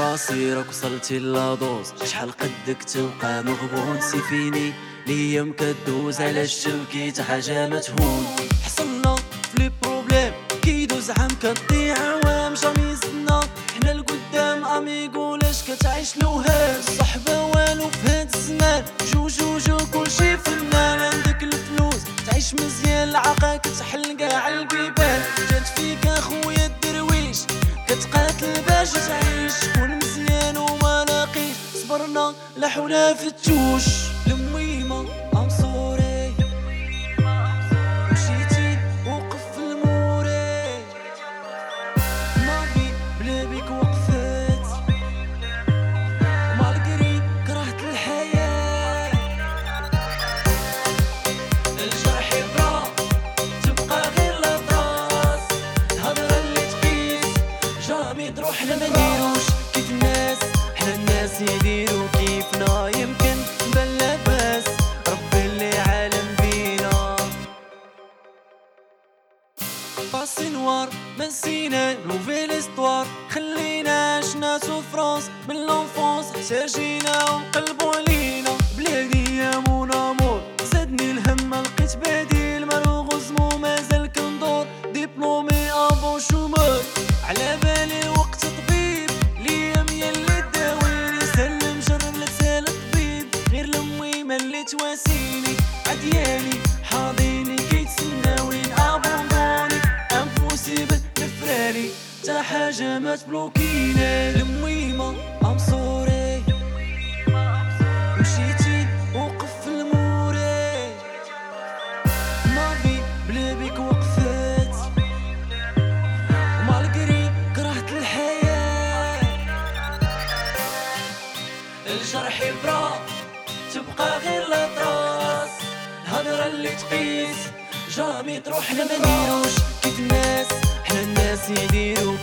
مصيرك وصلتي la dose شحال قدك تبقى مغبون؟ c'est fini ليام كدوز على الشبكي حاجة ما تهون. حصلنا في les problèmes كيدوز عام كضيع عوام. jamais زدنا حنا القدام amigo لاش كتعيش الوهام الصحبة والو في هاد الزمان جو جو جو كلشي فنان عندك الفلوس تعيش مزيان العاقة كتحل كاع البيبان. جات فيك أخويا الدرويش كتقاتل باش تعيش. صبرنا لا حول فتوش الميمة ام سوري مشيتي وقف في الموري. ماضي بلا بيك وقفت. مالقري كرهت الحياة. الجرح يبرا تبقى غير لطاس الهضرة اللي تقيس jamais تروح حنا ما نديروش كيف الناس. حنا الناس يديرو كيفنا. يمكن بان لاباس ربي اللي عالم بينا. passé noir ما نسينا nouvelle histoire خلينا عشنا souffrance من l'enfance. حتى جينا ونقلبو المهم اللي تواسيني عديالي حاضيني كيتسناوين ابوندوني انفوسي بالنفراري تا حاجة ما تبلوكينا. المهمة تبقى غير لطراس الهضرة اللي تقيس. جامي تروح نديروش كيف الناس؟ حنا الناس يديرو